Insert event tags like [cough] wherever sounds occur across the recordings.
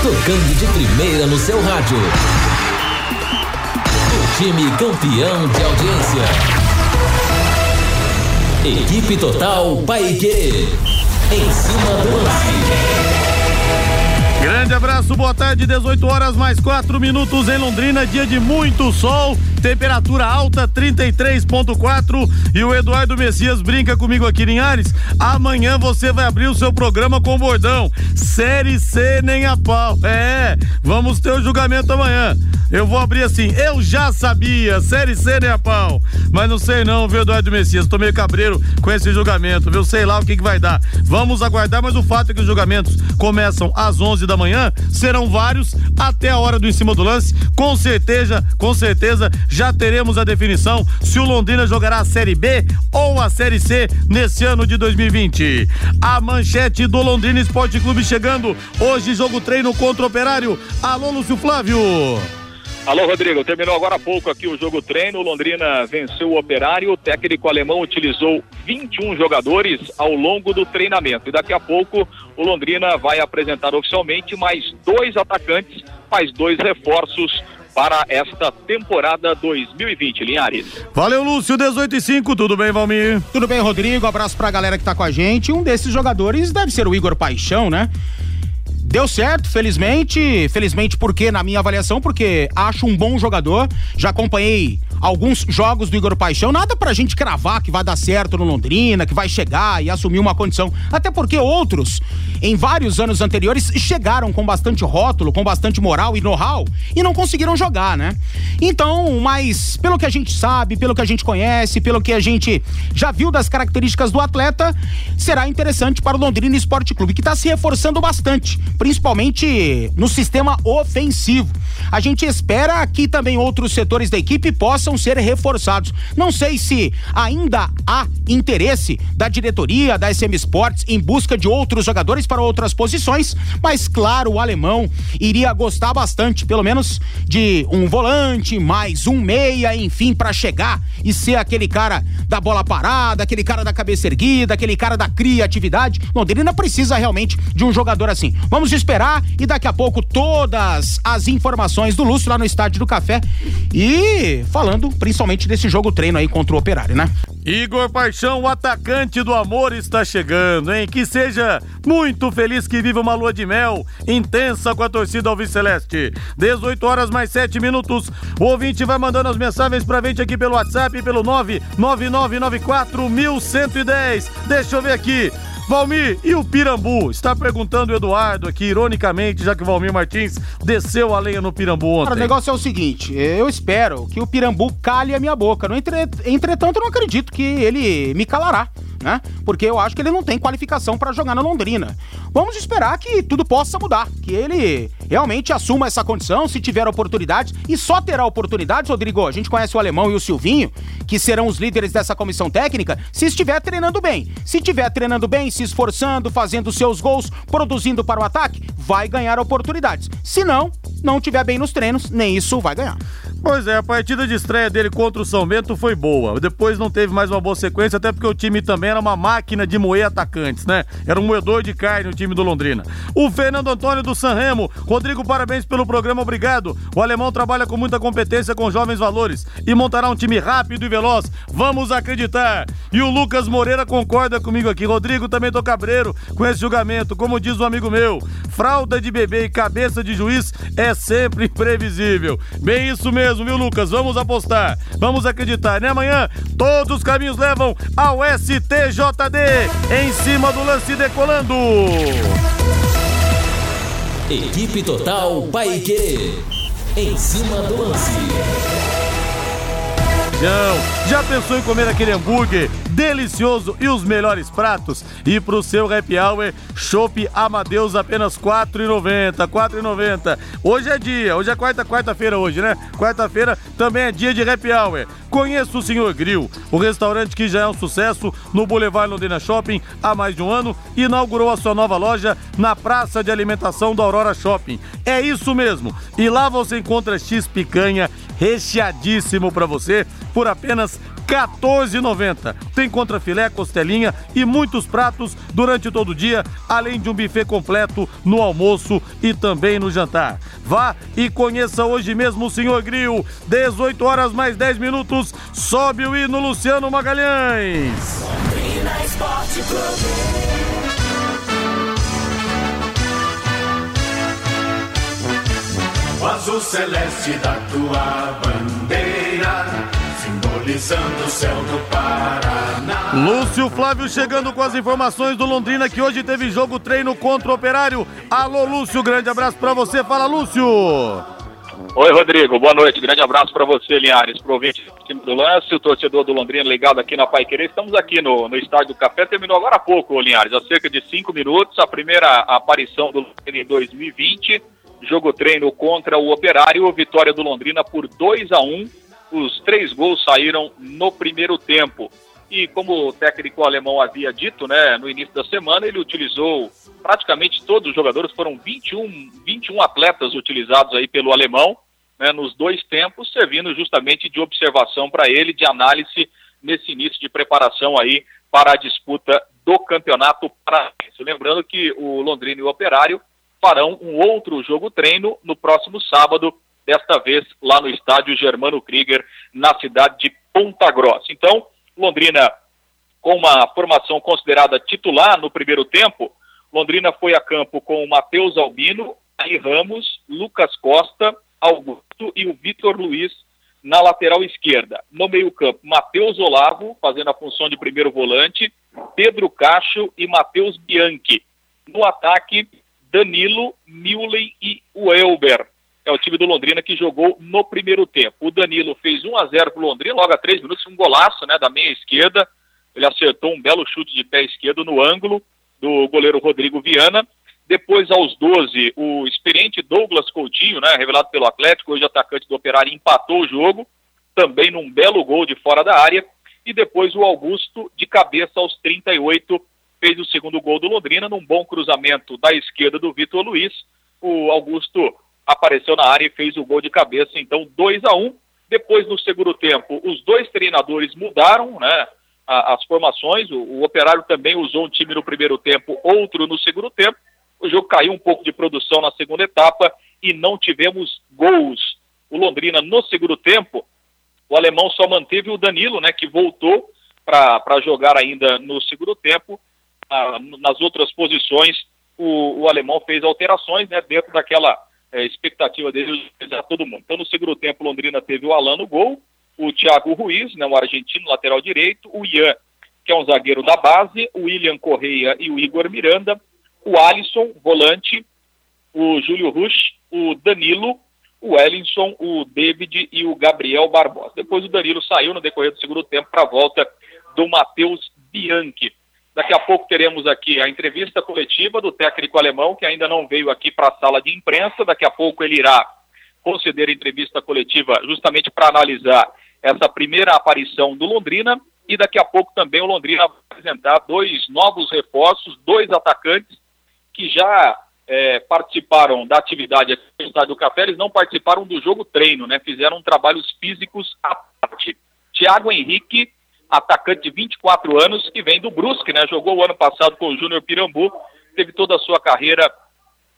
Tocando de primeira no seu rádio. O time campeão de audiência. Equipe Total Paique. Em cima do lance. Grande abraço, boa tarde, 18 horas mais 4 minutos em Londrina, dia de muito sol, temperatura alta 33.4 e o Eduardo Messias brinca comigo aqui em Ares. Amanhã você vai abrir o seu programa com bordão Série C nem a pau. É, vamos ter o julgamento amanhã. Eu vou abrir assim, eu já sabia, Série C a pau. Mas não sei não, viu, Eduardo Messias? Tô meio cabreiro com esse julgamento, viu? Sei lá o que, que vai dar. Vamos aguardar, mas o fato é que os julgamentos começam às 11 da manhã, serão vários até a hora do em cima do lance. Com certeza, com certeza, já teremos a definição se o Londrina jogará a Série B ou a Série C nesse ano de 2020. A manchete do Londrina Esporte Clube chegando. Hoje, jogo treino contra o Operário. Alô, Lúcio Flávio. Alô, Rodrigo. Terminou agora há pouco aqui o jogo treino. O Londrina venceu o Operário. O técnico alemão utilizou 21 jogadores ao longo do treinamento. E daqui a pouco o Londrina vai apresentar oficialmente mais dois atacantes, mais dois reforços para esta temporada 2020, Linhares. Valeu, Lúcio, 18 e 5, tudo bem, Valmir? Tudo bem, Rodrigo, abraço pra galera que tá com a gente. Um desses jogadores deve ser o Igor Paixão, né? Deu certo, felizmente. Felizmente porque, na minha avaliação, porque acho um bom jogador. Já acompanhei alguns jogos do Igor Paixão. Nada pra gente cravar que vai dar certo no Londrina, que vai chegar e assumir uma condição. Até porque outros, em vários anos anteriores, chegaram com bastante rótulo, com bastante moral e know-how e não conseguiram jogar, né? Então, mas pelo que a gente sabe, pelo que a gente conhece, pelo que a gente já viu das características do atleta, será interessante para o Londrina Esporte Clube, que está se reforçando bastante principalmente no sistema ofensivo. A gente espera que também outros setores da equipe possam ser reforçados. Não sei se ainda há interesse da diretoria da SM Sports em busca de outros jogadores para outras posições, mas claro, o alemão iria gostar bastante, pelo menos de um volante, mais um meia, enfim, para chegar e ser aquele cara da bola parada, aquele cara da cabeça erguida, aquele cara da criatividade. Londrina precisa realmente de um jogador assim. Vamos Vamos esperar e daqui a pouco todas as informações do Lúcio lá no Estádio do Café e falando principalmente desse jogo treino aí contra o Operário, né? Igor Paixão, o atacante do amor, está chegando, hein? Que seja muito feliz que viva uma lua de mel intensa com a torcida Alves Celeste. 18 horas mais 7 minutos. O ouvinte vai mandando as mensagens pra gente aqui pelo WhatsApp, pelo 99994 1110. Deixa eu ver aqui. Valmir, e o Pirambu? Está perguntando o Eduardo aqui, ironicamente, já que o Valmir Martins desceu a lenha no Pirambu ontem. Cara, o negócio é o seguinte, eu espero que o Pirambu cale a minha boca. Entretanto, eu não acredito que ele me calará né? Porque eu acho que ele não tem qualificação para jogar na Londrina. Vamos esperar que tudo possa mudar, que ele realmente assuma essa condição se tiver oportunidade e só terá oportunidades, Rodrigo. A gente conhece o Alemão e o Silvinho, que serão os líderes dessa comissão técnica, se estiver treinando bem. Se estiver treinando bem, se esforçando, fazendo seus gols, produzindo para o ataque, vai ganhar oportunidades. Se não, não tiver bem nos treinos, nem isso vai ganhar. Pois é, a partida de estreia dele contra o São Bento foi boa. Depois não teve mais uma boa sequência, até porque o time também era uma máquina de moer atacantes, né? Era um moedor de carne o time do Londrina. O Fernando Antônio do Sanremo. Rodrigo, parabéns pelo programa, obrigado. O alemão trabalha com muita competência com jovens valores e montará um time rápido e veloz. Vamos acreditar. E o Lucas Moreira concorda comigo aqui. Rodrigo, também tô cabreiro com esse julgamento. Como diz um amigo meu, fralda de bebê e cabeça de juiz é sempre imprevisível. Bem isso mesmo mesmo, viu, Lucas? Vamos apostar, vamos acreditar, né? Amanhã todos os caminhos levam ao STJD em cima do lance decolando. Equipe Total Paique. Em cima do lance. Já pensou em comer aquele hambúrguer delicioso e os melhores pratos? E pro seu happy hour, Chopp Amadeus apenas R$ 4,90, R$ 4,90. Hoje é dia, hoje é quarta, quarta-feira hoje, né? Quarta-feira também é dia de happy hour. Conheça o Senhor Grill, o restaurante que já é um sucesso no Boulevard Londrina Shopping há mais de um ano, inaugurou a sua nova loja na Praça de Alimentação do Aurora Shopping. É isso mesmo. E lá você encontra X picanha recheadíssimo para você por apenas 14,90. Tem contrafilé, costelinha e muitos pratos durante todo o dia, além de um buffet completo no almoço e também no jantar. Vá e conheça hoje mesmo o Senhor Grill. 18 horas mais 10 minutos. Sobe o hino Luciano Magalhães. O azul celeste da tua bandeira, simbolizando o céu do Paraná. Lúcio Flávio chegando com as informações do Londrina que hoje teve jogo treino contra o Operário. Alô Lúcio, grande abraço para você. Fala Lúcio. Oi, Rodrigo. Boa noite. Grande abraço para você, Linhares, pro ouvinte do lance, o torcedor do Londrina ligado aqui na Pai Querer. Estamos aqui no, no Estádio do Café. Terminou agora há pouco, Linhares, há cerca de cinco minutos. A primeira aparição do Londrina em 2020 jogo treino contra o Operário, vitória do Londrina por 2 a 1. Os três gols saíram no primeiro tempo. E como o técnico alemão havia dito, né, no início da semana, ele utilizou praticamente todos os jogadores, foram 21, 21 atletas utilizados aí pelo alemão, né, nos dois tempos, servindo justamente de observação para ele, de análise nesse início de preparação aí para a disputa do Campeonato Paranaense. Lembrando que o Londrina e o Operário farão um outro jogo treino no próximo sábado, desta vez lá no estádio Germano Krieger, na cidade de Ponta Grossa. Então, Londrina, com uma formação considerada titular no primeiro tempo, Londrina foi a campo com o Matheus Albino, Aí Ramos, Lucas Costa, Augusto e o Vitor Luiz na lateral esquerda. No meio-campo, Matheus Olavo, fazendo a função de primeiro volante, Pedro Cacho e Matheus Bianchi. No ataque, Danilo, Newley e o Elber. É o time do Londrina que jogou no primeiro tempo. O Danilo fez 1 a 0 para o Londrina, logo a 3 minutos, um golaço né, da meia esquerda. Ele acertou um belo chute de pé esquerdo no ângulo do goleiro Rodrigo Viana. Depois, aos 12, o experiente Douglas Coutinho, né, revelado pelo Atlético, hoje atacante do Operário, empatou o jogo, também num belo gol de fora da área. E depois o Augusto, de cabeça aos 38, fez o segundo gol do Londrina num bom cruzamento da esquerda do Vitor Luiz. O Augusto apareceu na área e fez o gol de cabeça, então 2 a 1 um. Depois, no segundo tempo, os dois treinadores mudaram né, as formações. O, o Operário também usou um time no primeiro tempo, outro no segundo tempo. O jogo caiu um pouco de produção na segunda etapa e não tivemos gols. O Londrina, no segundo tempo, o alemão só manteve o Danilo, né, que voltou para jogar ainda no segundo tempo nas outras posições, o, o, alemão fez alterações né, dentro daquela é, expectativa dele de utilizar todo mundo. Então, no segundo tempo, Londrina teve o Alan no gol, o Thiago Ruiz, né, o argentino, lateral direito, o Ian, que é um zagueiro da base, o William Correia e o Igor Miranda, o Alisson, volante, o Júlio Rush, o Danilo, o Ellinson, o David e o Gabriel Barbosa. Depois o Danilo saiu no decorrer do segundo tempo para a volta do Matheus Bianchi. Daqui a pouco teremos aqui a entrevista coletiva do técnico alemão, que ainda não veio aqui para a sala de imprensa. Daqui a pouco ele irá conceder a entrevista coletiva justamente para analisar essa primeira aparição do Londrina. E daqui a pouco também o Londrina vai apresentar dois novos reforços, dois atacantes que já é, participaram da atividade aqui no Estádio do Café. Eles não participaram do jogo treino, né? Fizeram trabalhos físicos à parte. Tiago Henrique atacante de 24 anos, que vem do Brusque, né? Jogou o ano passado com o Júnior Pirambu, teve toda a sua carreira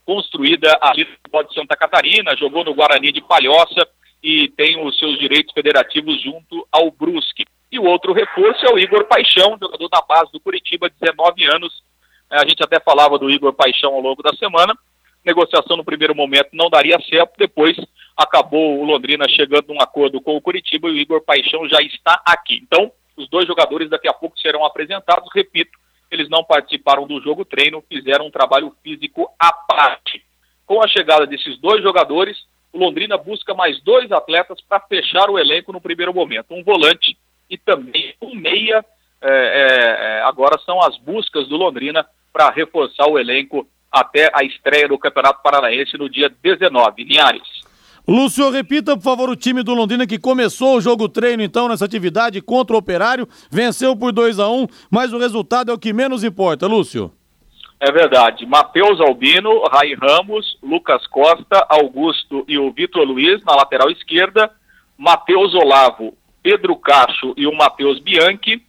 construída ali no de Santa Catarina, jogou no Guarani de Palhoça e tem os seus direitos federativos junto ao Brusque. E o outro reforço é o Igor Paixão, jogador da base do Curitiba, 19 anos. A gente até falava do Igor Paixão ao longo da semana. Negociação no primeiro momento não daria certo, depois acabou o Londrina chegando num acordo com o Curitiba e o Igor Paixão já está aqui. Então, os dois jogadores daqui a pouco serão apresentados. Repito, eles não participaram do jogo treino, fizeram um trabalho físico à parte. Com a chegada desses dois jogadores, o Londrina busca mais dois atletas para fechar o elenco no primeiro momento. Um volante e também um meia. É, é, é agora são as buscas do Londrina para reforçar o elenco até a estreia do Campeonato Paranaense no dia 19. Linhares. Lúcio, repita, por favor, o time do Londrina que começou o jogo treino, então, nessa atividade contra o Operário, venceu por 2 a 1 um, mas o resultado é o que menos importa, Lúcio. É verdade. Matheus Albino, Rai Ramos, Lucas Costa, Augusto e o Vitor Luiz na lateral esquerda, Matheus Olavo, Pedro Cacho e o Matheus Bianchi,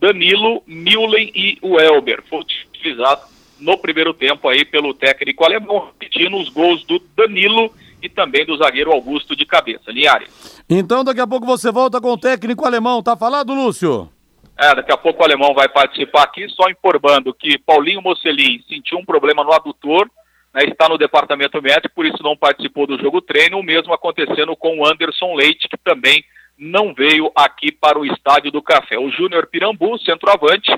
Danilo, Milen e o Elber. Foi utilizado no primeiro tempo aí pelo técnico alemão, repetindo os gols do Danilo e também do zagueiro Augusto de cabeça. Linhares. Então daqui a pouco você volta com o técnico alemão, tá falado, Lúcio? É, daqui a pouco o alemão vai participar aqui, só informando que Paulinho Mocelin sentiu um problema no adutor, né, está no departamento médico, por isso não participou do jogo treino, o mesmo acontecendo com o Anderson Leite, que também não veio aqui para o Estádio do Café. O Júnior Pirambu, centroavante,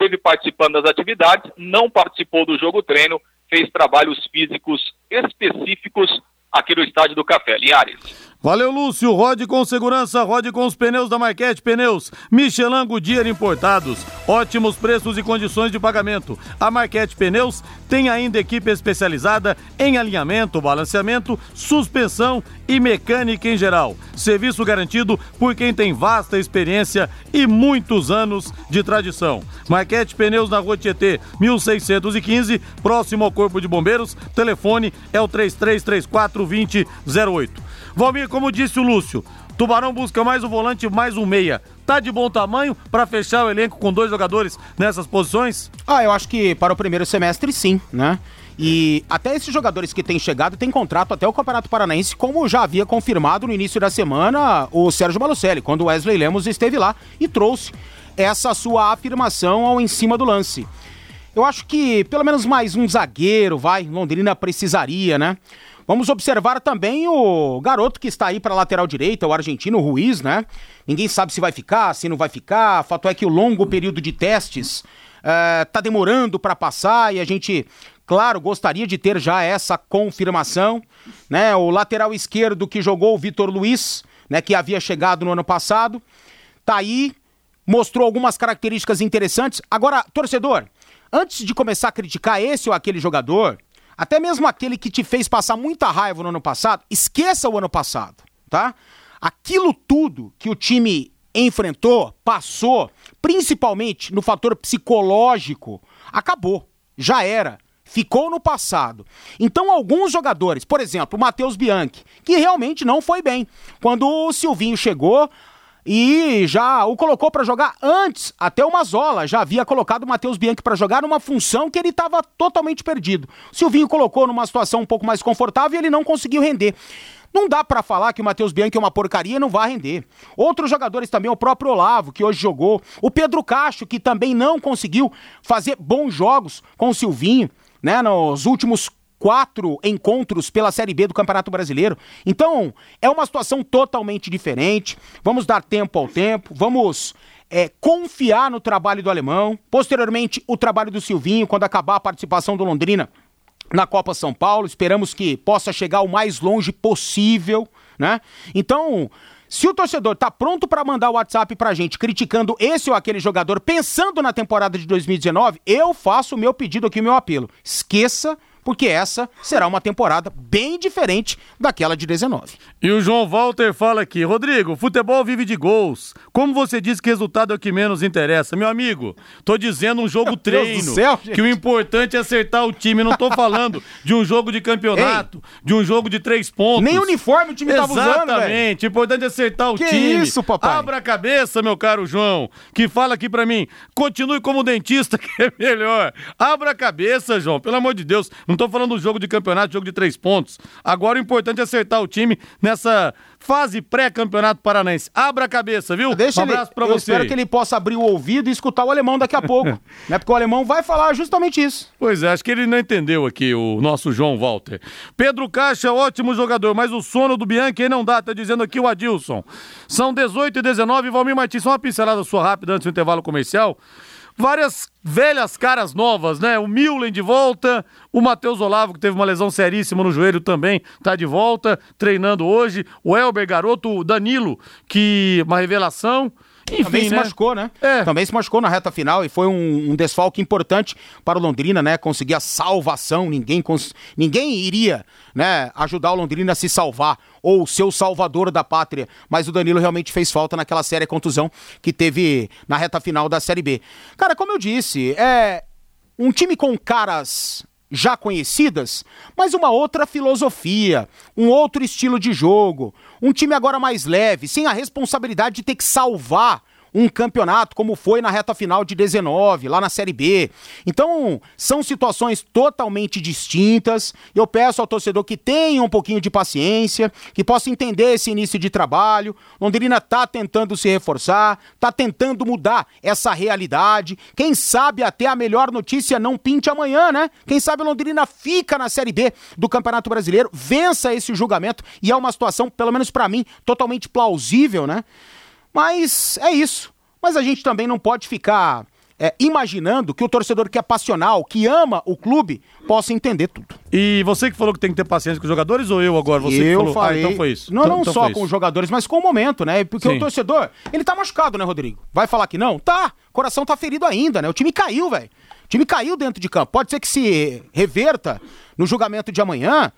esteve participando das atividades, não participou do jogo treino, fez trabalhos físicos específicos aqui no Estádio do Café. Linhares. Valeu, Lúcio. Rode com segurança, rode com os pneus da Marquete Pneus. Michelin Goodyear Importados. Ótimos preços e condições de pagamento. A Marquete Pneus tem ainda equipe especializada em alinhamento, balanceamento, suspensão e mecânica em geral. Serviço garantido por quem tem vasta experiência e muitos anos de tradição. Marquete Pneus na Rua Tietê, 1615, próximo ao Corpo de Bombeiros. Telefone é o 3334 2008. Valmir, como disse o Lúcio, Tubarão busca mais um volante, mais um meia. Tá de bom tamanho para fechar o elenco com dois jogadores nessas posições? Ah, eu acho que para o primeiro semestre sim, né? E até esses jogadores que têm chegado têm contrato até o Campeonato Paranaense, como já havia confirmado no início da semana o Sérgio Malucelli, quando Wesley Lemos esteve lá e trouxe essa sua afirmação ao em cima do lance. Eu acho que pelo menos mais um zagueiro, vai, Londrina precisaria, né? Vamos observar também o garoto que está aí para lateral direita, o argentino Ruiz, né? Ninguém sabe se vai ficar, se não vai ficar. Fato é que o longo período de testes está uh, demorando para passar e a gente, claro, gostaria de ter já essa confirmação, né? O lateral esquerdo que jogou o Vitor Luiz, né? Que havia chegado no ano passado, tá aí, mostrou algumas características interessantes. Agora, torcedor, antes de começar a criticar esse ou aquele jogador, até mesmo aquele que te fez passar muita raiva no ano passado, esqueça o ano passado, tá? Aquilo tudo que o time enfrentou, passou, principalmente no fator psicológico, acabou. Já era ficou no passado. Então, alguns jogadores, por exemplo, o Matheus Bianchi, que realmente não foi bem. Quando o Silvinho chegou, e já o colocou para jogar antes, até o Mazola já havia colocado o Matheus Bianchi para jogar numa função que ele estava totalmente perdido. O Silvinho colocou numa situação um pouco mais confortável e ele não conseguiu render. Não dá para falar que o Matheus Bianchi é uma porcaria e não vai render. Outros jogadores também, o próprio Olavo, que hoje jogou, o Pedro Cacho, que também não conseguiu fazer bons jogos com o Silvinho, né, nos últimos quatro encontros pela Série B do Campeonato Brasileiro. Então, é uma situação totalmente diferente. Vamos dar tempo ao tempo, vamos é, confiar no trabalho do alemão. Posteriormente, o trabalho do Silvinho, quando acabar a participação do Londrina na Copa São Paulo. Esperamos que possa chegar o mais longe possível, né? Então. Se o torcedor tá pronto para mandar o WhatsApp pra gente criticando esse ou aquele jogador, pensando na temporada de 2019, eu faço o meu pedido aqui, o meu apelo. Esqueça porque essa será uma temporada bem diferente daquela de 19. E o João Walter fala aqui, Rodrigo, futebol vive de gols. Como você disse que resultado é o que menos interessa? Meu amigo, tô dizendo um [laughs] jogo treino, céu, que o importante é acertar o time, não tô falando [laughs] de um jogo de campeonato, Ei, de um jogo de três pontos. Nem uniforme o time Exatamente, tava usando, Exatamente, o importante é acertar o que time. isso, papai? Abra a cabeça, meu caro João, que fala aqui para mim, continue como dentista, [laughs] que é melhor. Abra a cabeça, João, pelo amor de Deus, não tô falando do jogo de campeonato, jogo de três pontos. Agora o importante é acertar o time nessa fase pré-campeonato paranaense. Abra a cabeça, viu? Deixa um abraço eu você. espero que ele possa abrir o ouvido e escutar o alemão daqui a pouco. [laughs] né? Porque o alemão vai falar justamente isso. Pois é, acho que ele não entendeu aqui o nosso João Walter. Pedro Caixa, ótimo jogador, mas o sono do Bianchi não dá, tá dizendo aqui o Adilson. São 18 e 19, Valmir Martins, só uma pincelada sua rápida antes do intervalo comercial várias velhas caras novas, né? O Milen de volta, o Matheus Olavo, que teve uma lesão seríssima no joelho também, tá de volta, treinando hoje. O Elber Garoto, o Danilo, que uma revelação. Enfim, também se né? machucou, né? É. Também se machucou na reta final e foi um, um, desfalque importante para o Londrina, né? Conseguir a salvação. Ninguém, cons... Ninguém iria né, ajudar o Londrina a se salvar ou ser o salvador da pátria. Mas o Danilo realmente fez falta naquela série contusão que teve na reta final da Série B. Cara, como eu disse, é um time com caras já conhecidas, mas uma outra filosofia, um outro estilo de jogo, um time agora mais leve, sem a responsabilidade de ter que salvar um campeonato como foi na reta final de 19, lá na Série B. Então, são situações totalmente distintas. Eu peço ao torcedor que tenha um pouquinho de paciência, que possa entender esse início de trabalho. Londrina está tentando se reforçar, está tentando mudar essa realidade. Quem sabe até a melhor notícia não pinte amanhã, né? Quem sabe Londrina fica na Série B do Campeonato Brasileiro, vença esse julgamento e é uma situação, pelo menos para mim, totalmente plausível, né? Mas é isso. Mas a gente também não pode ficar é, imaginando que o torcedor que é passional, que ama o clube, possa entender tudo. E você que falou que tem que ter paciência com os jogadores ou eu agora? Você eu falou... falei. Ah, então foi isso. Não, então, não então só com os jogadores, mas com o momento, né? Porque Sim. o torcedor, ele tá machucado, né, Rodrigo? Vai falar que não? Tá. O coração tá ferido ainda, né? O time caiu, velho. O time caiu dentro de campo. Pode ser que se reverta no julgamento de amanhã,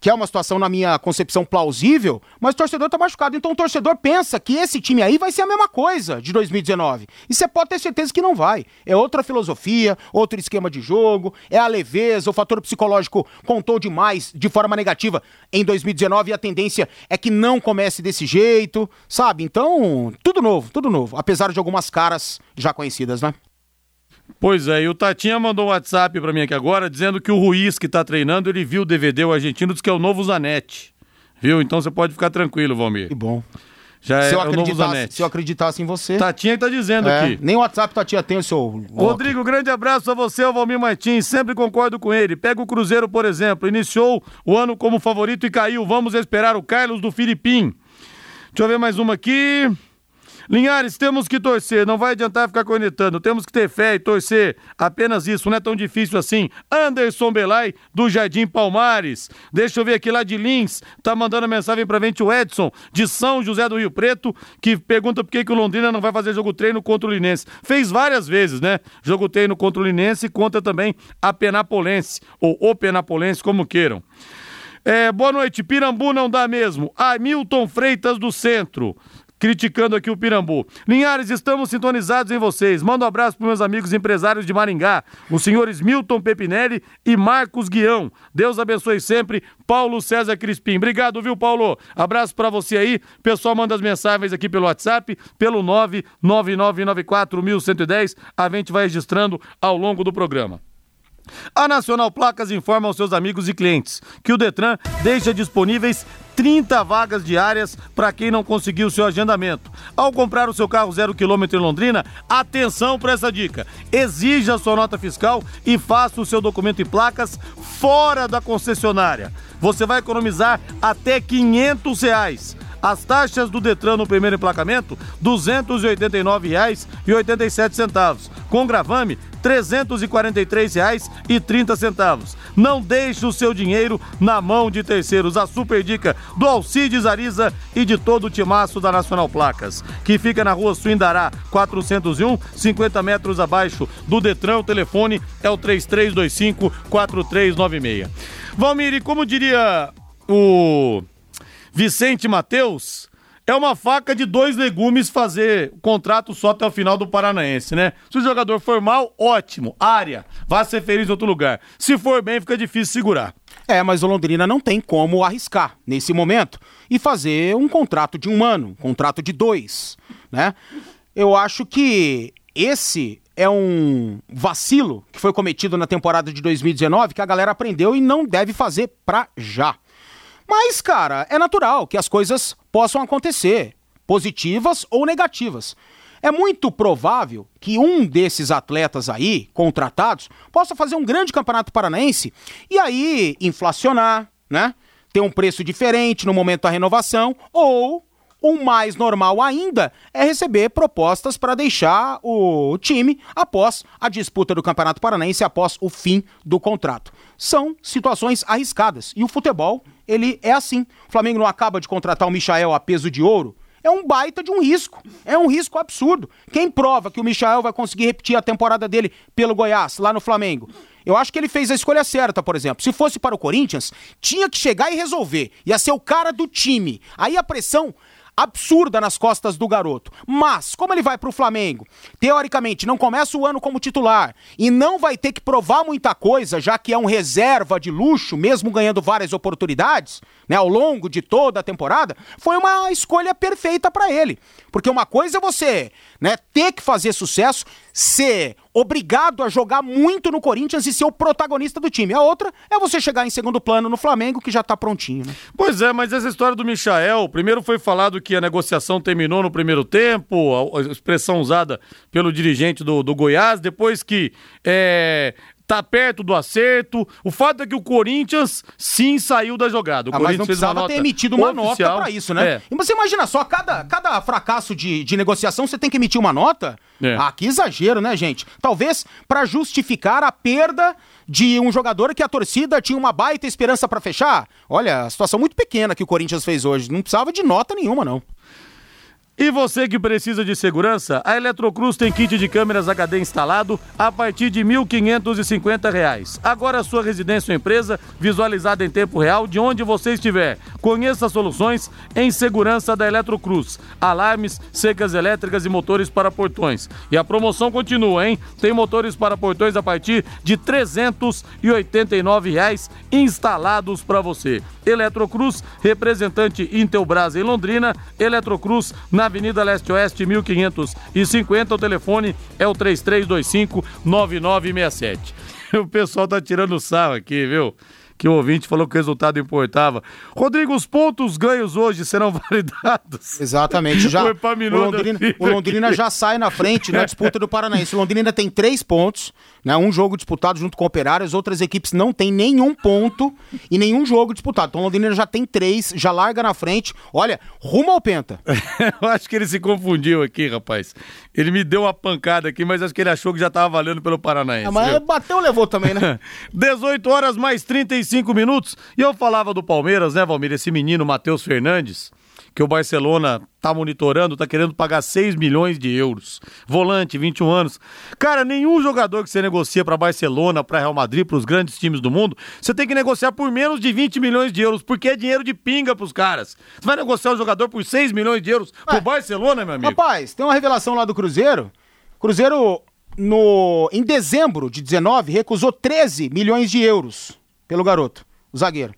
que é uma situação, na minha concepção, plausível, mas o torcedor tá machucado. Então o torcedor pensa que esse time aí vai ser a mesma coisa de 2019. E você pode ter certeza que não vai. É outra filosofia, outro esquema de jogo, é a leveza, o fator psicológico contou demais de forma negativa em 2019 e a tendência é que não comece desse jeito, sabe? Então, tudo novo, tudo novo. Apesar de algumas caras já conhecidas, né? Pois é, e o Tatinha mandou um WhatsApp pra mim aqui agora dizendo que o Ruiz que tá treinando, ele viu o DVD, o argentino, diz que é o novo Zanetti. Viu? Então você pode ficar tranquilo, Valmir. Que bom. Já se, é eu acreditasse, Zanetti. se eu acreditasse em você. Tatinha que tá dizendo É, aqui. nem o WhatsApp Tatinha tem o seu. Rodrigo, grande abraço a você, o Valmir Martins. Sempre concordo com ele. Pega o Cruzeiro, por exemplo. Iniciou o ano como favorito e caiu. Vamos esperar o Carlos do Filipim. Deixa eu ver mais uma aqui. Linhares, temos que torcer, não vai adiantar ficar cornetando, temos que ter fé e torcer, apenas isso, não é tão difícil assim. Anderson Belay, do Jardim Palmares, deixa eu ver aqui lá de Lins, tá mandando mensagem pra gente o Edson, de São José do Rio Preto, que pergunta por que, que o Londrina não vai fazer jogo treino contra o Linense. Fez várias vezes, né? Jogo treino contra o Linense e contra também a Penapolense, ou o Penapolense, como queiram. É, boa noite, Pirambu não dá mesmo. Hamilton Freitas do Centro. Criticando aqui o Pirambu. Linhares, estamos sintonizados em vocês. Manda um abraço para meus amigos empresários de Maringá, os senhores Milton Pepinelli e Marcos Guião. Deus abençoe sempre. Paulo César Crispim. Obrigado, viu, Paulo? Abraço para você aí. Pessoal, manda as mensagens aqui pelo WhatsApp, pelo 999941110. A gente vai registrando ao longo do programa. A Nacional Placas informa aos seus amigos e clientes que o Detran deixa disponíveis 30 vagas diárias para quem não conseguiu seu agendamento. Ao comprar o seu carro zero quilômetro em Londrina, atenção para essa dica. Exija sua nota fiscal e faça o seu documento e placas fora da concessionária. Você vai economizar até 500 reais. As taxas do Detran no primeiro emplacamento, R$ 289,87. Com gravame, R$ 343,30. Não deixe o seu dinheiro na mão de terceiros. A super dica do Alcides Ariza e de todo o timaço da Nacional Placas, que fica na rua Suindará, 401, 50 metros abaixo do Detran. O telefone é o 3325-4396. Valmir, e como diria o Vicente Mateus, é uma faca de dois legumes fazer contrato só até o final do Paranaense, né? Se o jogador for mal, ótimo, área, vá ser feliz em outro lugar. Se for bem, fica difícil segurar. É, mas o Londrina não tem como arriscar nesse momento e fazer um contrato de um ano, um contrato de dois, né? Eu acho que esse é um vacilo que foi cometido na temporada de 2019 que a galera aprendeu e não deve fazer pra já. Mas, cara, é natural que as coisas possam acontecer, positivas ou negativas. É muito provável que um desses atletas aí, contratados, possa fazer um grande campeonato paranaense e aí inflacionar, né? Ter um preço diferente no momento da renovação, ou o mais normal ainda é receber propostas para deixar o time após a disputa do Campeonato Paranaense, após o fim do contrato. São situações arriscadas e o futebol, ele é assim. O Flamengo não acaba de contratar o Michael a peso de ouro. É um baita de um risco. É um risco absurdo. Quem prova que o Michael vai conseguir repetir a temporada dele pelo Goiás, lá no Flamengo? Eu acho que ele fez a escolha certa, por exemplo. Se fosse para o Corinthians, tinha que chegar e resolver. Ia ser o cara do time. Aí a pressão absurda nas costas do garoto. Mas, como ele vai pro Flamengo, teoricamente não começa o ano como titular e não vai ter que provar muita coisa, já que é um reserva de luxo, mesmo ganhando várias oportunidades, né, ao longo de toda a temporada, foi uma escolha perfeita para ele. Porque uma coisa é você, né, ter que fazer sucesso, ser obrigado a jogar muito no Corinthians e ser o protagonista do time. A outra é você chegar em segundo plano no Flamengo, que já tá prontinho, né? Pois é, mas essa história do Michael, primeiro foi falado que a negociação terminou no primeiro tempo, a expressão usada pelo dirigente do, do Goiás, depois que é, tá perto do acerto. O fato é que o Corinthians sim saiu da jogada. O ah, Corinthians mas não precisava ter emitido uma oficial. nota para isso, né? É. E você imagina só, cada, cada fracasso de, de negociação você tem que emitir uma nota? É. Ah, que exagero, né, gente? Talvez para justificar a perda de um jogador que a torcida tinha uma baita esperança para fechar. Olha, a situação muito pequena que o Corinthians fez hoje. Não precisava de nota nenhuma, não. E você que precisa de segurança, a Eletrocruz tem kit de câmeras HD instalado a partir de R$ 1.550. Agora a sua residência ou empresa visualizada em tempo real de onde você estiver. Conheça as soluções em segurança da Eletrocruz. Alarmes, secas elétricas e motores para portões. E a promoção continua, hein? Tem motores para portões a partir de 389 reais instalados para você. Eletrocruz, representante Intelbras em Londrina, Eletrocruz na Avenida Leste Oeste 1550, o telefone é o 3325 9967. [laughs] O pessoal tá tirando sarro aqui, viu? Que o ouvinte falou que o resultado importava. Rodrigo, os pontos ganhos hoje serão [laughs] validados. Exatamente. Já, o, Londrina, o Londrina já sai na frente na disputa do Paranaense. O Londrina tem três pontos, né? Um jogo disputado junto com o Operário, as outras equipes não têm nenhum ponto e nenhum jogo disputado. Então o Londrina já tem três, já larga na frente. Olha, rumo ao Penta. [laughs] Eu acho que ele se confundiu aqui, rapaz. Ele me deu uma pancada aqui, mas acho que ele achou que já estava valendo pelo Paranaense. É, mas viu? bateu, levou também, né? [laughs] 18 horas mais 35 45 minutos. E eu falava do Palmeiras, né, Valmir? Esse menino, Matheus Fernandes, que o Barcelona tá monitorando, tá querendo pagar 6 milhões de euros. Volante, 21 anos. Cara, nenhum jogador que você negocia para Barcelona, para Real Madrid, para os grandes times do mundo, você tem que negociar por menos de 20 milhões de euros, porque é dinheiro de pinga pros caras. Você vai negociar o jogador por 6 milhões de euros Ué, pro Barcelona, meu amigo? Rapaz, tem uma revelação lá do Cruzeiro. Cruzeiro no em dezembro de 19 recusou 13 milhões de euros pelo garoto, o zagueiro.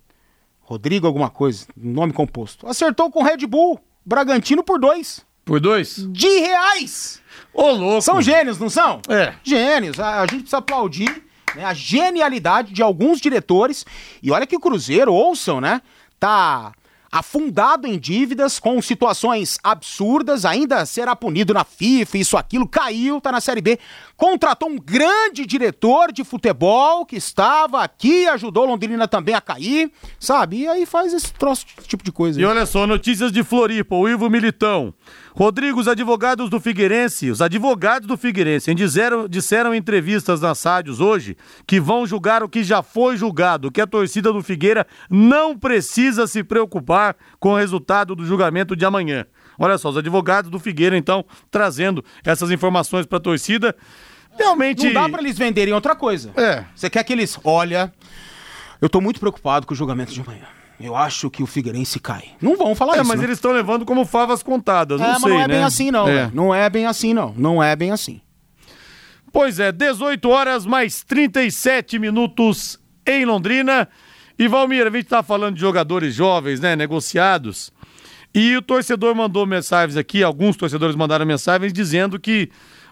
Rodrigo alguma coisa, nome composto. Acertou com Red Bull, Bragantino por dois. Por dois? De reais! Ô, louco! São gênios, não são? É. Gênios. A, a gente precisa aplaudir né, a genialidade de alguns diretores. E olha que o Cruzeiro, ouçam, né? Tá afundado em dívidas, com situações absurdas, ainda será punido na FIFA, isso, aquilo, caiu, tá na Série B. Contratou um grande diretor de futebol que estava aqui, ajudou Londrina também a cair, sabe? E aí faz esse troço, tipo de coisa. E olha só, notícias de Floripa, o Ivo Militão. Rodrigo, os advogados do Figueirense, os advogados do Figueirense disseram, disseram em entrevistas nas rádios hoje que vão julgar o que já foi julgado, que a torcida do Figueira não precisa se preocupar com o resultado do julgamento de amanhã. Olha só, os advogados do Figueira, então, trazendo essas informações para a torcida. Realmente. Não dá para eles venderem outra coisa. É. Você quer que eles. Olha, eu tô muito preocupado com o julgamento de amanhã. Eu acho que o Figueirense cai. Não vão falar é, isso. mas né? eles estão levando como favas contadas, não é, sei, mas não é né? bem assim, não. É. Não é bem assim, não. Não é bem assim. Pois é, 18 horas mais 37 minutos em Londrina. E Valmir, a gente tá falando de jogadores jovens, né, negociados. E o torcedor mandou mensagens aqui, alguns torcedores mandaram mensagens dizendo que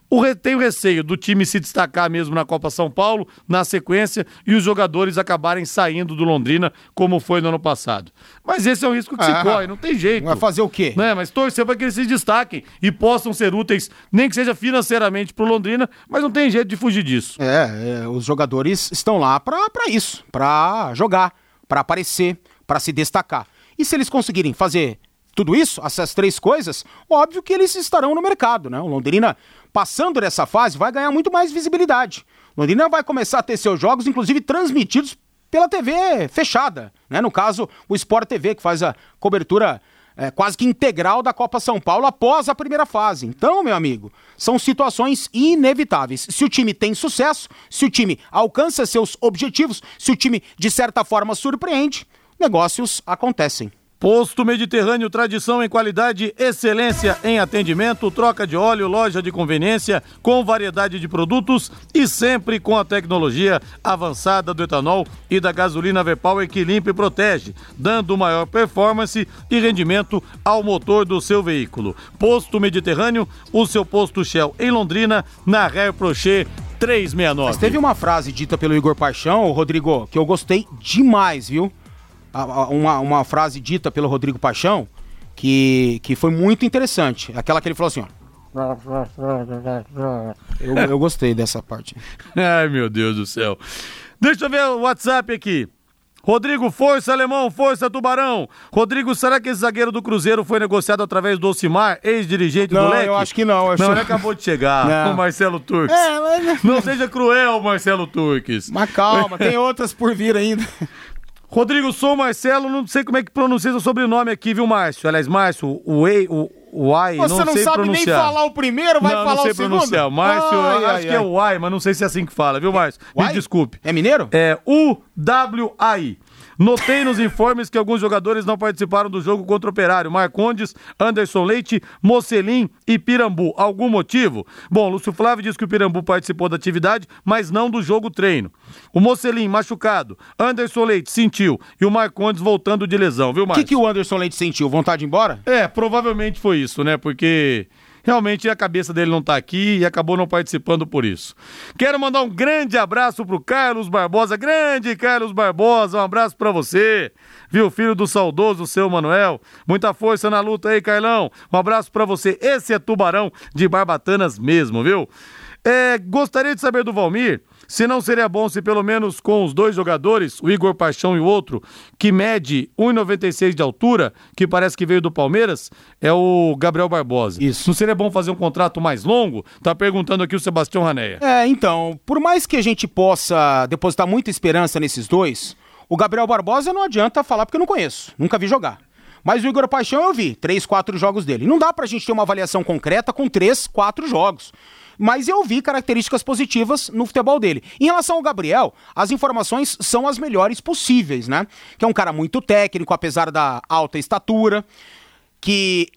o, tem o receio do time se destacar mesmo na Copa São Paulo, na sequência, e os jogadores acabarem saindo do Londrina, como foi no ano passado. Mas esse é um risco que ah, se corre, não tem jeito. Vai fazer o quê? Né? Mas torcer para que eles se destaquem e possam ser úteis, nem que seja financeiramente para o Londrina, mas não tem jeito de fugir disso. É, é os jogadores estão lá para isso, para jogar, para aparecer, para se destacar. E se eles conseguirem fazer tudo isso, essas três coisas, óbvio que eles estarão no mercado, né? O Londrina, passando dessa fase, vai ganhar muito mais visibilidade. O Londrina vai começar a ter seus jogos, inclusive, transmitidos pela TV fechada, né? No caso, o Sport TV, que faz a cobertura é, quase que integral da Copa São Paulo após a primeira fase. Então, meu amigo, são situações inevitáveis. Se o time tem sucesso, se o time alcança seus objetivos, se o time, de certa forma, surpreende, negócios acontecem. Posto Mediterrâneo, tradição em qualidade, excelência em atendimento, troca de óleo, loja de conveniência com variedade de produtos e sempre com a tecnologia avançada do etanol e da gasolina V-Power que limpa e protege, dando maior performance e rendimento ao motor do seu veículo. Posto Mediterrâneo, o seu posto Shell em Londrina, na Rare Prochet 369. Mas teve uma frase dita pelo Igor Paixão, Rodrigo, que eu gostei demais, viu? Uma, uma frase dita pelo Rodrigo Paixão que, que foi muito interessante. Aquela que ele falou assim, ó. Eu, eu gostei dessa parte. [laughs] Ai, meu Deus do céu. Deixa eu ver o WhatsApp aqui. Rodrigo, força, alemão, força, tubarão. Rodrigo, será que esse zagueiro do Cruzeiro foi negociado através do Ocimar, ex-dirigente do Leque? Não, eu acho que não. Acho... Não, ele acabou de chegar, [laughs] não. o Marcelo Turques. É, mas... Não seja cruel, Marcelo Turques. Mas calma, tem outras por vir ainda. [laughs] Rodrigo, sou Marcelo, não sei como é que pronuncia seu sobrenome aqui, viu, Márcio? Aliás, Márcio, o Ei, o, o Ai, Você não, não sabe pronunciar. nem falar o primeiro, vai não, falar não sei o segundo? pronunciar. Márcio, ai, acho ai, que é o Ai, mas não sei se é assim que fala, viu, Márcio? Me desculpe. É mineiro? É U-W-A-I. Notei nos informes que alguns jogadores não participaram do jogo contra o Operário. Marcondes, Anderson Leite, Mocelim e Pirambu. Algum motivo? Bom, Lúcio Flávio diz que o Pirambu participou da atividade, mas não do jogo treino. O Mocelim machucado, Anderson Leite sentiu e o Marcondes voltando de lesão, viu, Marcos? O que, que o Anderson Leite sentiu? Vontade de ir embora? É, provavelmente foi isso, né? Porque realmente a cabeça dele não tá aqui e acabou não participando por isso. Quero mandar um grande abraço pro Carlos Barbosa, grande Carlos Barbosa, um abraço para você, viu, filho do saudoso seu Manuel. Muita força na luta aí, Carlão. Um abraço para você. Esse é Tubarão de Barbatanas mesmo, viu? É, gostaria de saber do Valmir se não seria bom se pelo menos com os dois jogadores, o Igor Paixão e o outro, que mede 1,96 de altura, que parece que veio do Palmeiras, é o Gabriel Barbosa. Isso. Não seria bom fazer um contrato mais longo? Tá perguntando aqui o Sebastião Raneia. É, então, por mais que a gente possa depositar muita esperança nesses dois, o Gabriel Barbosa não adianta falar porque eu não conheço, nunca vi jogar. Mas o Igor Paixão eu vi, três, quatro jogos dele. Não dá pra gente ter uma avaliação concreta com três, quatro jogos mas eu vi características positivas no futebol dele. Em relação ao Gabriel, as informações são as melhores possíveis, né? Que é um cara muito técnico, apesar da alta estatura, que,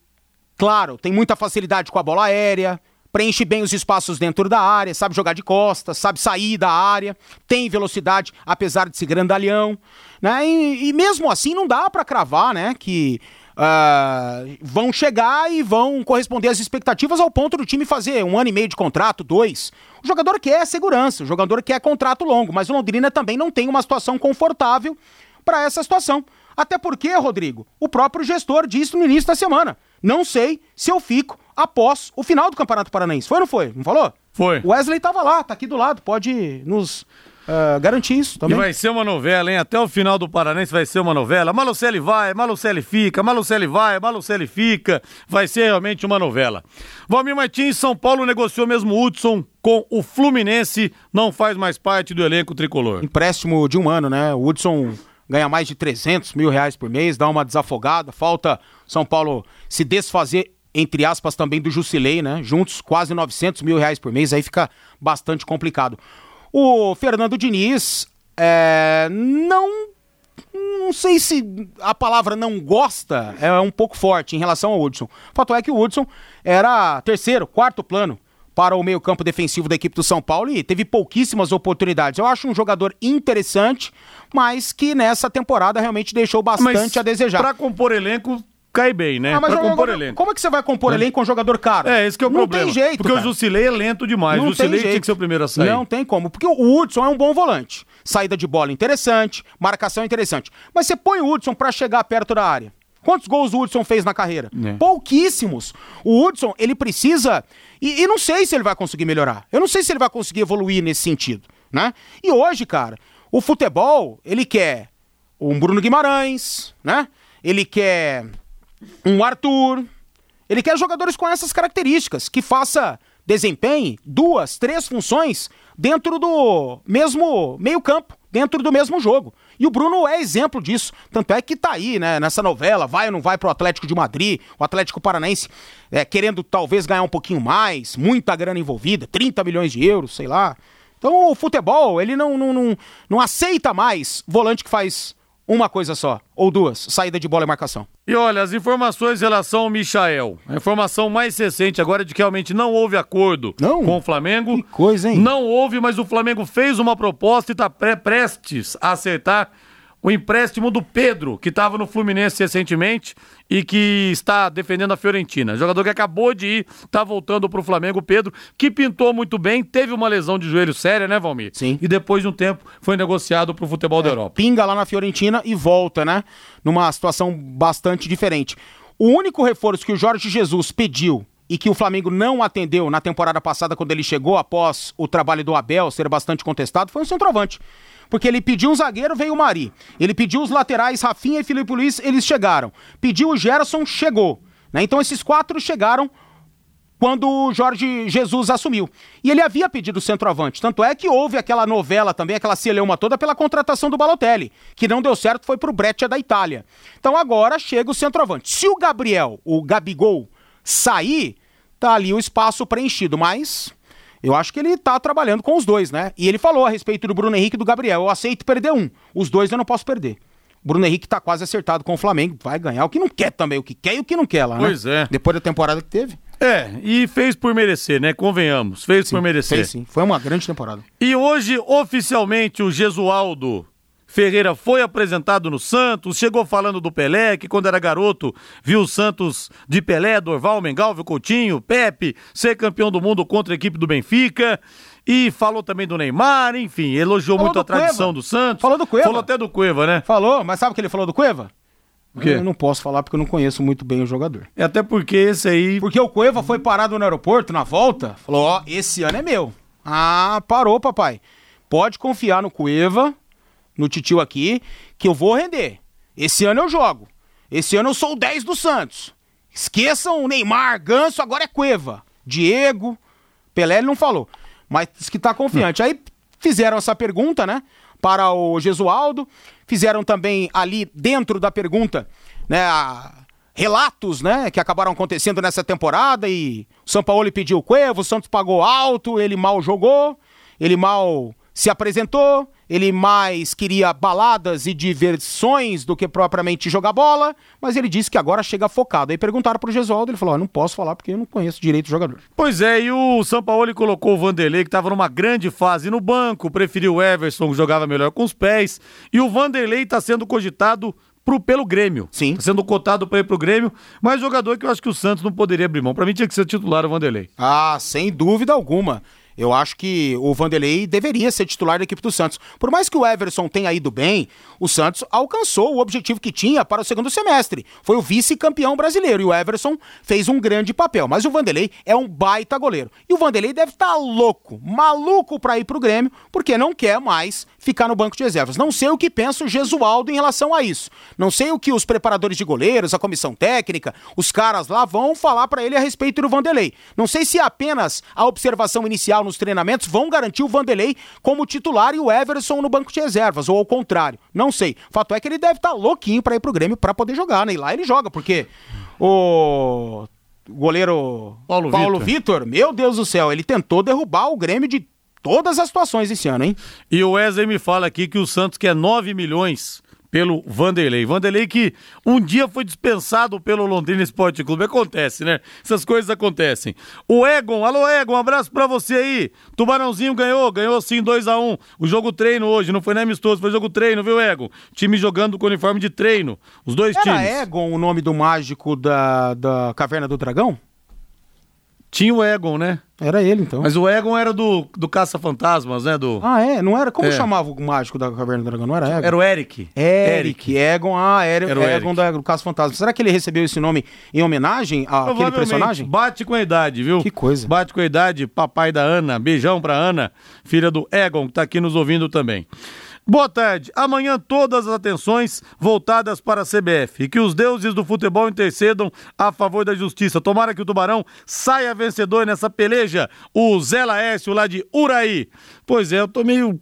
claro, tem muita facilidade com a bola aérea, preenche bem os espaços dentro da área, sabe jogar de costas, sabe sair da área, tem velocidade, apesar de ser grandalhão, né? E, e mesmo assim não dá para cravar, né? Que uh, vão chegar e vão corresponder às expectativas ao ponto do time fazer um ano e meio de contrato, dois. O jogador quer segurança, o jogador quer contrato longo, mas o Londrina também não tem uma situação confortável para essa situação. Até porque, Rodrigo, o próprio gestor disse no início da semana: não sei se eu fico após o final do Campeonato Paranaense. Foi ou não foi? Não falou? Foi. O Wesley estava lá, tá aqui do lado, pode nos uh, garantir isso também. E vai ser uma novela, hein? Até o final do Paranense vai ser uma novela. Malucelli vai, Malucelli fica, Malucelli vai, Malucelli fica. Vai ser realmente uma novela. Valmir Martins, São Paulo negociou mesmo Hudson com o Fluminense, não faz mais parte do elenco tricolor. Empréstimo de um ano, né? O Hudson ganha mais de 300 mil reais por mês, dá uma desafogada, falta São Paulo se desfazer entre aspas, também do Jusilei, né? Juntos, quase 900 mil reais por mês, aí fica bastante complicado. O Fernando Diniz é, não. Não sei se a palavra não gosta é um pouco forte em relação ao Hudson. O fato é que o Hudson era terceiro, quarto plano para o meio-campo defensivo da equipe do São Paulo e teve pouquíssimas oportunidades. Eu acho um jogador interessante, mas que nessa temporada realmente deixou bastante mas a desejar. Para compor elenco, cai bem, né? Ah, mas pra compor elenco. Como é que você vai compor é. elenco com um jogador caro? É, esse que é o não problema. Não tem jeito, Porque cara. o Jusilei é lento demais. Não o Jusilei tinha que ser o primeiro a sair. Não tem como. Porque o Hudson é um bom volante. Saída de bola interessante, marcação interessante. Mas você põe o Hudson para chegar perto da área. Quantos gols o Hudson fez na carreira? É. Pouquíssimos. O Hudson, ele precisa. E, e, não sei se ele vai conseguir melhorar. Eu não sei se ele vai conseguir evoluir nesse sentido, né? E hoje, cara, o futebol, ele quer um Bruno Guimarães, né? Ele quer um Arthur. Ele quer jogadores com essas características, que faça, desempenhe duas, três funções dentro do mesmo meio-campo, dentro do mesmo jogo. E o Bruno é exemplo disso. Tanto é que tá aí, né, nessa novela, vai ou não vai pro Atlético de Madrid, o Atlético Paranaense é, querendo talvez ganhar um pouquinho mais, muita grana envolvida, 30 milhões de euros, sei lá. Então o futebol, ele não, não, não, não aceita mais volante que faz uma coisa só, ou duas, saída de bola e marcação. E olha, as informações em relação ao Michael. A informação mais recente agora é de que realmente não houve acordo Não? com o Flamengo. Que coisa, hein? Não houve, mas o Flamengo fez uma proposta e está prestes a acertar o empréstimo do Pedro, que estava no Fluminense recentemente e que está defendendo a Fiorentina. Jogador que acabou de ir, está voltando para o Flamengo, o Pedro, que pintou muito bem, teve uma lesão de joelho séria, né, Valmir? Sim. E depois de um tempo foi negociado para o futebol da Europa. Pinga lá na Fiorentina e volta, né? Numa situação bastante diferente. O único reforço que o Jorge Jesus pediu e que o Flamengo não atendeu na temporada passada quando ele chegou após o trabalho do Abel ser bastante contestado foi um centroavante. Porque ele pediu um zagueiro, veio o Mari. Ele pediu os laterais, Rafinha e Felipe Luiz, eles chegaram. Pediu o Gerson, chegou. Né? Então esses quatro chegaram quando o Jorge Jesus assumiu. E ele havia pedido centroavante. Tanto é que houve aquela novela também, aquela celeuma toda pela contratação do Balotelli, que não deu certo, foi pro Breccia da Itália. Então agora chega o centroavante. Se o Gabriel, o Gabigol, sair, tá ali o espaço preenchido, mas eu acho que ele tá trabalhando com os dois, né? E ele falou a respeito do Bruno Henrique e do Gabriel. Eu aceito perder um. Os dois eu não posso perder. Bruno Henrique tá quase acertado com o Flamengo. Vai ganhar o que não quer também, o que quer e o que não quer lá, né? Pois é. Depois da temporada que teve. É, e fez por merecer, né? Convenhamos, fez por merecer. Fez sim. Foi uma grande temporada. E hoje, oficialmente, o Gesualdo Ferreira foi apresentado no Santos, chegou falando do Pelé, que quando era garoto viu o Santos de Pelé, Dorval, Mengalvio, Coutinho, Pepe, ser campeão do mundo contra a equipe do Benfica. E falou também do Neymar, enfim, elogiou Falou muito a do Cueva. tradição do Santos. Falou do Cueva. Falou até do Cueva, né? Falou, mas sabe o que ele falou do Cueva? Eu não posso falar porque eu não conheço muito bem o jogador. É Até porque esse aí. Porque o Cueva foi parado no aeroporto na volta, falou: Ó, esse ano é meu. Ah, parou, papai. Pode confiar no Cueva, no titio aqui, que eu vou render. Esse ano eu jogo. Esse ano eu sou o 10 do Santos. Esqueçam o Neymar, Ganso, agora é Cueva. Diego, Pelé ele não falou. Mas diz que tá confiante. Aí fizeram essa pergunta, né? Para o Gesualdo. Fizeram também ali dentro da pergunta, né? a- Relatos, né? Que acabaram acontecendo nessa temporada e o São Paulo pediu o Cueva, o Santos pagou alto, ele mal jogou, ele mal se apresentou, ele mais queria baladas e diversões do que propriamente jogar bola, mas ele disse que agora chega focado. Aí perguntaram pro Gesualdo, ele falou: ó, não posso falar porque eu não conheço direito o jogador. Pois é, e o São Paulo colocou o Vanderlei, que estava numa grande fase no banco, preferiu o Everson, que jogava melhor com os pés. E o Vanderlei está sendo cogitado pro, pelo Grêmio. Sim. Tá sendo cotado para ir pro Grêmio, mas jogador que eu acho que o Santos não poderia abrir mão. Para mim tinha que ser titular o Vanderlei. Ah, sem dúvida alguma. Eu acho que o Vanderlei deveria ser titular da equipe do Santos. Por mais que o Everson tenha ido bem, o Santos alcançou o objetivo que tinha para o segundo semestre. Foi o vice-campeão brasileiro e o Everson fez um grande papel. Mas o Vanderlei é um baita goleiro. E o Vanderlei deve estar louco, maluco para ir pro Grêmio, porque não quer mais ficar no banco de reservas. Não sei o que pensa o Gesualdo em relação a isso. Não sei o que os preparadores de goleiros, a comissão técnica, os caras lá vão falar para ele a respeito do Vanderlei. Não sei se apenas a observação inicial nos treinamentos vão garantir o Vanderlei como titular e o Everson no banco de reservas, ou ao contrário. Não sei. Fato é que ele deve estar louquinho para ir pro Grêmio para poder jogar, né? E lá ele joga, porque o goleiro Paulo Vitor, meu Deus do céu, ele tentou derrubar o Grêmio de todas as situações esse ano, hein? E o Wesley me fala aqui que o Santos quer 9 milhões pelo Vanderlei. Vanderlei que um dia foi dispensado pelo Londrina Esporte Clube. Acontece, né? Essas coisas acontecem. O Egon, alô Egon, um abraço pra você aí. Tubarãozinho ganhou, ganhou sim 2 a 1 O jogo treino hoje, não foi nem amistoso, foi jogo treino, viu, Egon? Time jogando com uniforme de treino. Os dois Era times. Egon o nome do mágico da, da Caverna do Dragão? Tinha o Egon, né? Era ele, então. Mas o Egon era do, do Caça-Fantasmas, né? Do... Ah, é? Não era? Como É. chamava o mágico da Caverna do Dragão? Não era Egon? Era o Eric. Eric, Egon, ah, era, Era o Egon Eric. da, do Caso Fantasma. Será que ele recebeu esse nome em homenagem àquele personagem? Bate com a idade, viu? Que coisa. Bate com a idade, papai da Ana. Beijão pra Ana, filha do Egon, que tá aqui nos ouvindo também. Boa tarde. Amanhã todas as atenções voltadas para a CBF. E que os deuses do futebol intercedam a favor da justiça. Tomara que o Tubarão saia vencedor nessa peleja. O Zé Laércio lá de Uraí. Pois é, eu tô meio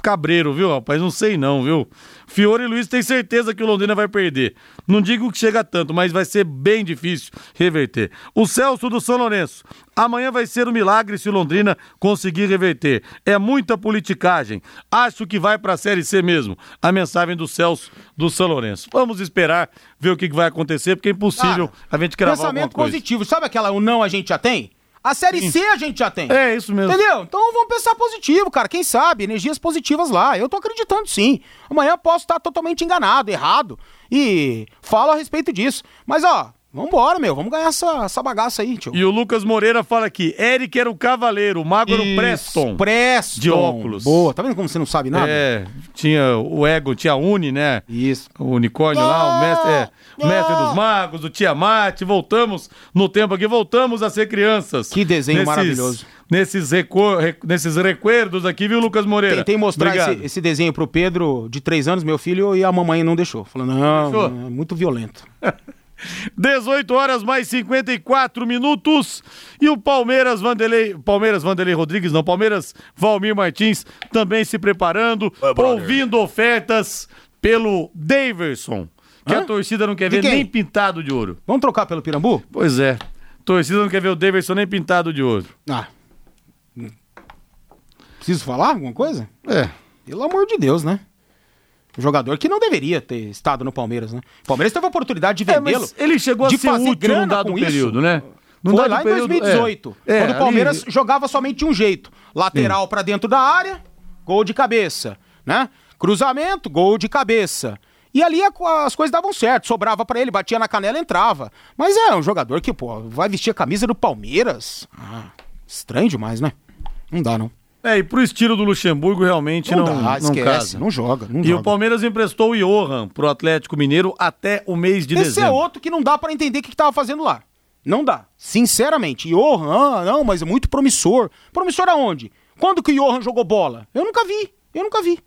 cabreiro, viu, rapaz? Não sei não, viu? Fiore e Luiz tem certeza que o Londrina vai perder. Não digo que chega tanto, mas vai ser bem difícil reverter. O Celso do São Lourenço. Amanhã vai ser um milagre se o Londrina conseguir reverter. É muita politicagem. Acho que vai para a Série C mesmo. A mensagem do Celso do São Lourenço. Vamos esperar ver o que vai acontecer, porque é impossível Cara, a gente Pensamento alguma coisa. positivo. Sabe aquela o não a gente já tem? A série C a gente já tem. É, isso mesmo. Entendeu? Então vamos pensar positivo, cara. Quem sabe? Energias positivas lá. Eu tô acreditando sim. Amanhã posso estar totalmente enganado, errado. E falo a respeito disso. Mas, ó, vambora, meu. Vamos ganhar essa, essa bagaça aí, tio. E o Lucas Moreira fala aqui: Eric era o cavaleiro, o mago era o Preston. Preston. De óculos. Boa. Tá vendo como você não sabe nada? É, tinha o Ego, tinha a Uni, né? Isso. O unicórnio lá, o mestre, é, o mestre dos magos, o Tiamat, voltamos no tempo aqui, voltamos a ser crianças. Que desenho maravilhoso. Nesses, recor, re- nesses recuerdos aqui, viu, Lucas Moreira? Tentei mostrar esse, esse desenho pro Pedro, de três anos, meu filho, e a mamãe não deixou. Falou, não, Deixou? é muito violento. [laughs] 18 horas mais 54 minutos. E o Palmeiras Vanderlei, Palmeiras Vanderlei Rodrigues, não, Palmeiras Valmir Martins também se preparando, ouvindo ofertas pelo Daverson, que Hã? a torcida não quer De ver quem? nem pintado de ouro. Vamos trocar pelo Pirambu? Pois é. Torcida não quer ver o Daverson nem pintado de ouro. Ah. Preciso falar alguma coisa? É. Pelo amor de Deus, né? Um jogador que não deveria ter estado no Palmeiras, né? O Palmeiras teve a oportunidade de É, vendê-lo. mas ele chegou a de ser fazer útil num dado período, isso. né? Num Foi lá em período, 2018. é. É, quando o Palmeiras ali- jogava somente de um jeito. Lateral pra dentro da área, gol de cabeça, né? Cruzamento, gol de cabeça. E ali a- as coisas davam certo, sobrava pra ele, batia na canela, entrava. Mas é um jogador que, pô, vai vestir a camisa do Palmeiras. Ah, estranho demais, né? Não dá, não. É, e pro estilo do Luxemburgo realmente não, Não, dá, não esquece, casa. não joga, não E joga. o Palmeiras emprestou o Johan pro Atlético Mineiro até o mês de Esse dezembro. é outro que não dá pra entender o que, que tava fazendo lá. Não dá. Sinceramente. Johan, não, mas é muito promissor. Promissor aonde? Quando que o Johan jogou bola? Eu nunca vi. Eu nunca vi.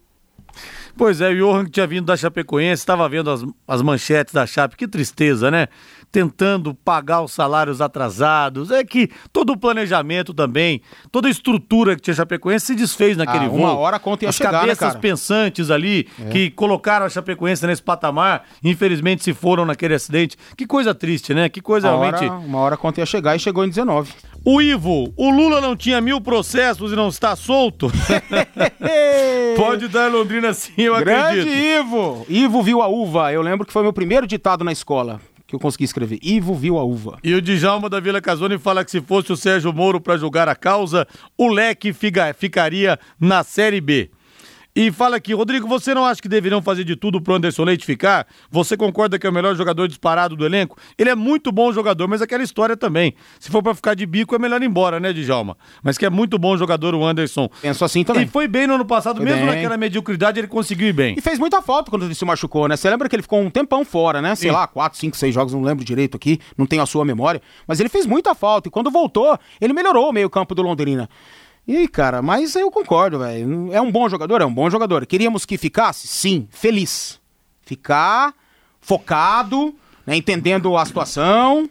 Pois é, o Johan que tinha vindo da Chapecoense, estava vendo as, as manchetes da Chape, que tristeza, né? Tentando pagar os salários atrasados. É que todo o planejamento também, toda a estrutura que tinha a Chapecoense se desfez naquele Ah, voo. uma hora a conta ia As chegar, né, cabeças cara? É. pensantes ali, que colocaram a Chapecoense nesse patamar, infelizmente se foram naquele acidente. Que coisa triste, né? Que coisa Uma realmente... hora, uma hora a conta ia chegar e chegou em 19. O Ivo, o Lula não tinha mil processos e não está solto? [laughs] Pode dar Londrina sim, eu Grande acredito. Ivo! Ivo viu a uva. Eu lembro que foi meu primeiro ditado na escola que eu consegui escrever. Ivo viu a uva. E o Djalma da Vila Casone fala que se fosse o Sérgio Moro para julgar a causa, o Leque fica- ficaria na Série B. E fala aqui, Rodrigo, você não acha que deveriam fazer de tudo pro Anderson Leite ficar? Você concorda que é o melhor jogador disparado do elenco? Ele é muito bom jogador, mas aquela história também. Se for pra ficar de bico, é melhor ir embora, né, Djalma? Mas que é muito bom jogador o Anderson. Penso assim também. E foi bem no ano passado, Foi mesmo bem. naquela mediocridade, ele conseguiu ir bem. E fez muita falta quando ele se machucou, né? Você lembra que ele ficou um tempão fora, né? Sei Sim. lá, quatro, cinco, seis jogos, não lembro direito aqui, não tenho a sua memória. Mas ele fez muita falta. E quando voltou, ele melhorou o meio-campo do Londrina. E, cara, mas eu concordo, velho. É um bom jogador? É um bom jogador. Queríamos que ficasse? Sim, feliz. Ficar focado, né, entendendo a situação.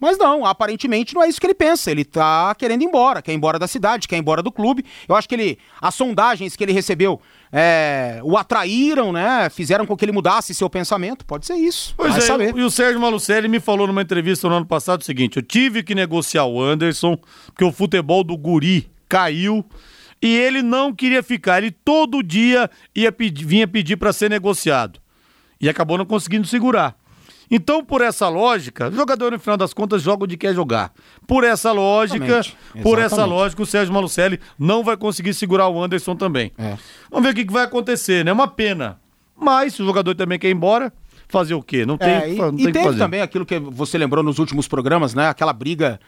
Mas não, aparentemente não é isso que ele pensa. Ele tá querendo ir embora, quer ir embora da cidade, quer ir embora do clube. Eu acho que ele. As sondagens que ele recebeu é, o atraíram, né? Fizeram com que ele mudasse seu pensamento. Pode ser isso. Pois é, saber. e o Sérgio Malucelli me falou numa entrevista no ano passado o seguinte: eu tive que negociar o Anderson, porque o futebol do Guri caiu. E ele não queria ficar, ele todo dia ia pedir, vinha pedir para ser negociado. E acabou não conseguindo segurar. Então, por essa lógica, o jogador, no final das contas, joga onde quer jogar. Por essa lógica, Exatamente. por essa lógica, o Sérgio Malucelli não vai conseguir segurar o Anderson também. É. Vamos ver o que, vai acontecer, né? É uma pena. Mas, se o jogador também quer ir embora, fazer o quê? Não tem, É, e, não e tem que teve também aquilo que você lembrou nos últimos programas, né? Aquela briga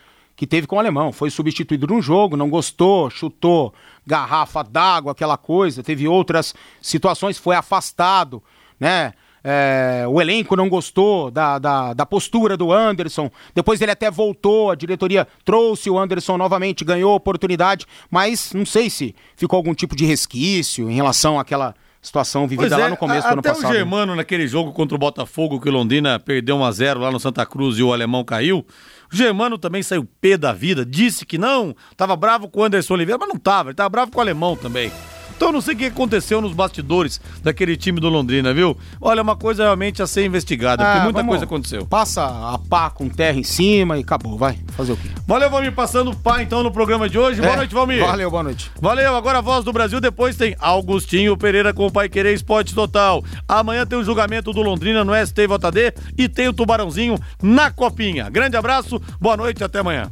que teve com o alemão. Foi substituído num jogo, não gostou, chutou garrafa d'água, aquela coisa. Teve outras situações, foi afastado, né? É, o elenco não gostou da, da, da postura do Anderson. Depois ele até voltou, a diretoria trouxe o Anderson novamente, ganhou a oportunidade, mas não sei se ficou algum tipo de resquício em relação àquela situação vivida lá é, no começo a- do ano até passado. o Germano, naquele jogo contra o Botafogo, que o Londrina perdeu 1x0 lá no Santa Cruz e o alemão caiu. O Germano também saiu pé da vida, disse que não, tava bravo com o Anderson Oliveira, mas não tava, ele tava bravo com o alemão também. Então eu não sei o que aconteceu nos bastidores daquele time do Londrina, viu? Olha, uma coisa realmente a ser investigada, porque Ah, muita coisa aconteceu. Passa a pá com terra em cima e acabou, vai. Fazer o quê? Valeu, Valmir, passando pá então no programa de hoje. Boa É, noite, Valmir. Valeu, boa noite. Valeu, agora a voz do Brasil, depois tem Augustinho Pereira com o Pai Querer Esporte Total. Amanhã tem o julgamento do Londrina no STJD e tem o Tubarãozinho na Copinha. Grande abraço, boa noite, até amanhã.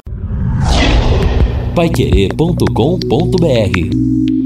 Paiquerê.com.br